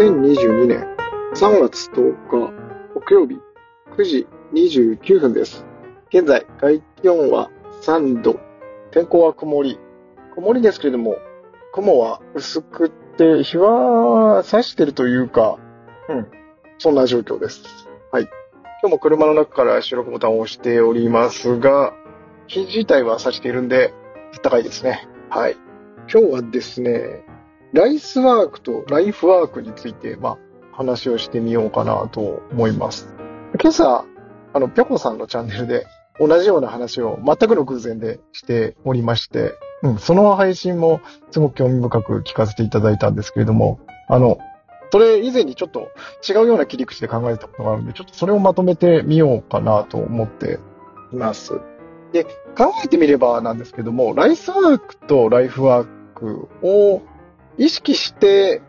2022年3月10日木曜日9時29分です。現在、外気温は3度、天候は曇り。曇りですけれども、雲は薄くって日は差してるというか、うん、そんな状況です。はい。今日も車の中から収録ボタンを押しておりますが、日自体は差しているんで、暖かいですね。はい。今日はですね、ライスワークとライフワークについて、まあ、話をしてみようかなと思います。今朝、あの、ぴょこさんのチャンネルで同じような話を全くの偶然でしておりまして、うん、その配信もすごく興味深く聞かせていただいたんですけれども、あの、それ以前にちょっと違うような切り口で考えたことがあるんで、ちょっとそれをまとめてみようかなと思っています。で、考えてみればなんですけども、ライスワークとライフワークを意識して、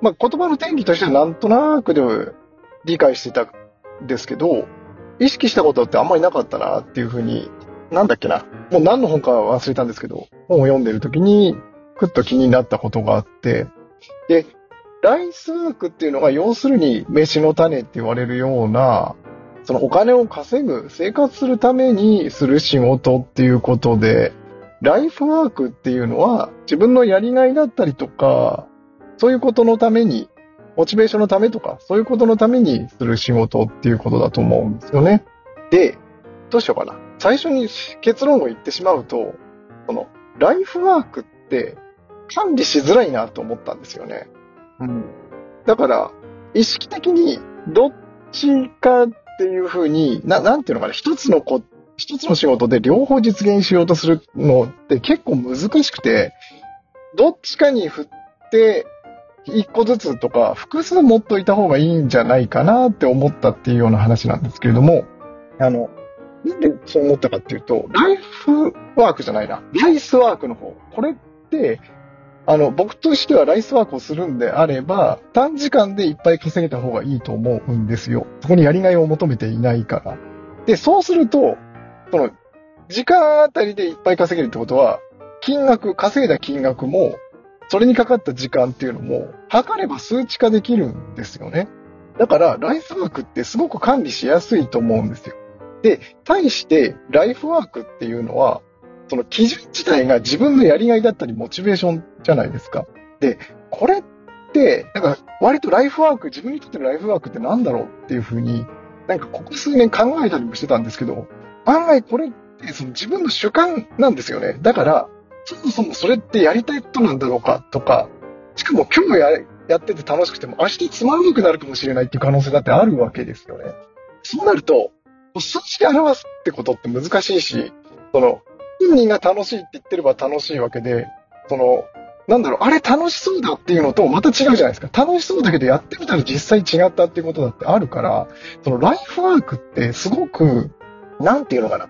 まあ、言葉の定義としてはなんとなくでも理解してたんですけど、意識したことってあんまりなかったなっていうふうに、なんだっけな。もう何の本か忘れたんですけど、本を読んでる時に、ふっと気になったことがあって、で、ライスークっていうのが要するに飯の種って言われるような、そのお金を稼ぐ、生活するためにする仕事っていうことで、ライフワークっていうのは自分のやりがいだったりとか、そういうことのために、モチベーションのためとか、そういうことのためにする仕事っていうことだと思うんですよね。で、どうしようかな。最初に結論を言ってしまうと、この、ライフワークって管理しづらいなと思ったんですよね。うん。だから、意識的にどっちかっていうふうに、な、なんていうのかな、一つのこ一つの仕事で両方実現しようとするのって結構難しくて、どっちかに振って一個ずつとか複数持っといた方がいいんじゃないかなって思ったっていうような話なんですけれども、あの、なんでそう思ったかっていうと、ライフワークじゃないな。ライスワークの方。これって、あの、僕としてはライスワークをするんであれば、短時間でいっぱい稼げた方がいいと思うんですよ。そこにやりがいを求めていないから。で、そうすると、その、時間あたりでいっぱい稼げるってことは、金額、稼いだ金額も、それにかかった時間っていうのも、測れば数値化できるんですよね。だから、ライフワークってすごく管理しやすいと思うんですよ。で、対して、ライフワークっていうのは、その基準自体が自分のやりがいだったり、モチベーションじゃないですか。で、これって、なんか、割とライフワーク、自分にとってのライフワークって何だろうっていうふうに、なんかここ数年考えたりもしてたんですけど、案外これってその自分の主観なんですよね。だから、そもそもそれってやりたいことなんだろうかとか、しかも今日ややってて楽しくても明日つまらなくなるかもしれないっていう可能性だってあるわけですよね。そうなると、数値で表すってことって難しいし、その、本人が楽しいって言ってれば楽しいわけで、その、なんだろう、あれ楽しそうだっていうのとまた違うじゃないですか。楽しそうだけどやってみたら実際違ったっていうことだってあるから、そのライフワークってすごくなんていうのかな。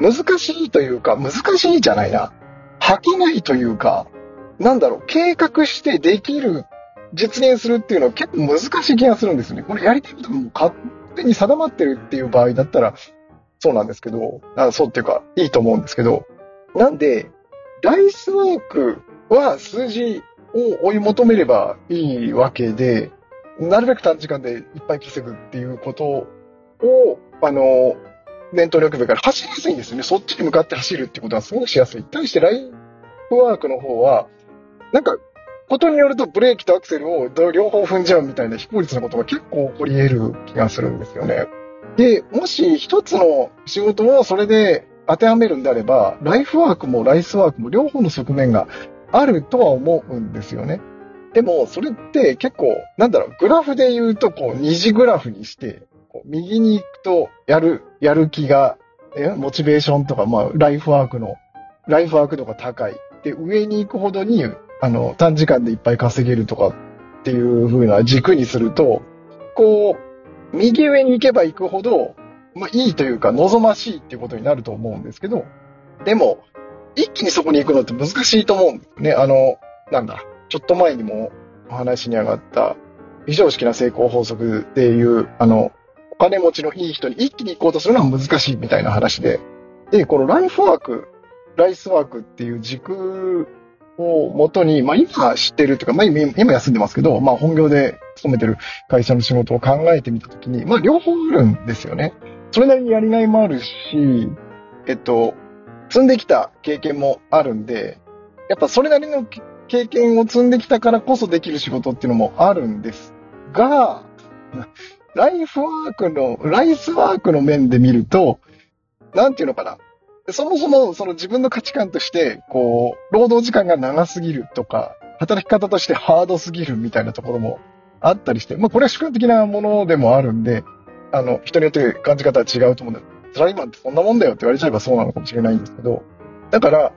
難しいというか、難しいじゃないな。吐けないというか、なんだろう、計画してできる、実現するっていうのは結構難しい気がするんですよね。これやりたいことも勝手に定まってるっていう場合だったら、そうなんですけど、あそうっていうか、いいと思うんですけど、なんで、ライスワークは数字を追い求めればいいわけで、なるべく短時間でいっぱい稼ぐっていうことを、あの、念頭に置くべから走りやすいんですよね。そっちに向かって走るってことはすごくしやすい。対してライフワークの方は、なんか、ことによるとブレーキとアクセルを両方踏んじゃうみたいな非効率なことが結構起こり得る気がするんですよね。で、もし一つの仕事をそれで当てはめるんであれば、ライフワークもライスワークも両方の側面があるとは思うんですよね。でも、それって結構、なんだろう、グラフで言うと、こう、二次グラフにして、右に行くと、やる、やる気が、え、モチベーションとか、まあ、ライフワークの、ライフワーク度が高い。で、上に行くほどに、あの、短時間でいっぱい稼げるとかっていう風な軸にすると、こう、右上に行けば行くほど、まあ、いいというか、望ましいっていうことになると思うんですけど、でも、一気にそこに行くのって難しいと思うんですね。あの、なんだ、ちょっと前にもお話に上がった、非常識な成功法則っていう、あの、お金持ちのいい人に一気に行こうとするのは難しいみたいな話で。で、このライフワーク、ライスワークっていう軸をもとに、まあ今知ってるというか、まあ今休んでますけど、まあ本業で勤めてる会社の仕事を考えてみたときに、まあ両方あるんですよね。それなりにやりがいもあるし、えっと、積んできた経験もあるんで、やっぱそれなりの経験を積んできたからこそできる仕事っていうのもあるんですが、ライフワークの、ライスワークの面で見ると、なんていうのかな。そもそもその自分の価値観として、こう、労働時間が長すぎるとか、働き方としてハードすぎるみたいなところもあったりして、まあこれは主観的なものでもあるんで、あの、人によって感じ方は違うと思うんで、サラリーマンってそんなもんだよって言われちゃえばそうなのかもしれないんですけど、だから、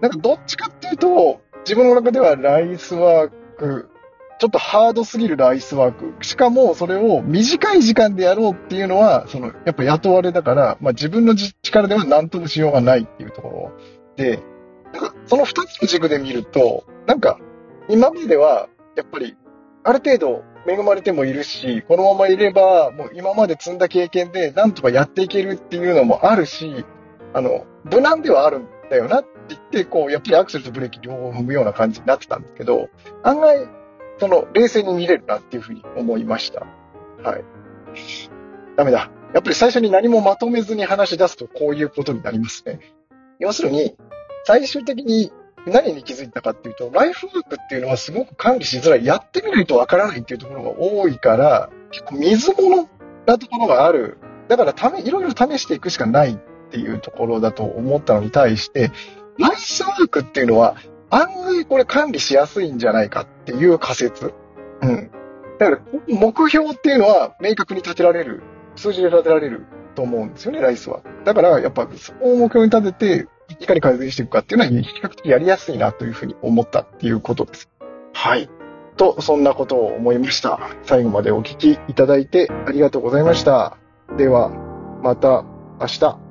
なんかどっちかっていうと、自分の中ではライスワークちょっとハードすぎるライスワーク。しかも、それを短い時間でやろうっていうのは、その、やっぱ雇われだから、まあ自分の力では何ともしようがないっていうところで、なんかその二つの軸で見ると、なんか、今までは、やっぱり、ある程度恵まれてもいるし、このままいれば、もう今まで積んだ経験で、なんとかやっていけるっていうのもあるし、あの、無難ではあるんだよなって言って、こう、やっぱりアクセルとブレーキ両方踏むような感じになってたんですけど、案外、その、冷静に見れるなっていうふうに思いました。はい。ダメだ。やっぱり最初に何もまとめずに話し出すとこういうことになりますね。要するに、最終的に何に気づいたかっていうと、ライフワークっていうのはすごく管理しづらい。やってみないとわからないっていうところが多いから、結構水物なところがある。だからため、いろいろ試していくしかないっていうところだと思ったのに対して、ライフワークっていうのは案外これ管理しやすいんじゃないかっていう仮説。うん。だから、目標っていうのは明確に立てられる、数字で立てられると思うんですよね、ライスは。だから、やっぱ、そこを目標に立てて、いかに改善していくかっていうのは、比較的やりやすいなというふうに思ったっていうことです。はい。と、そんなことを思いました。最後までお聞きいただいてありがとうございました。では、また明日。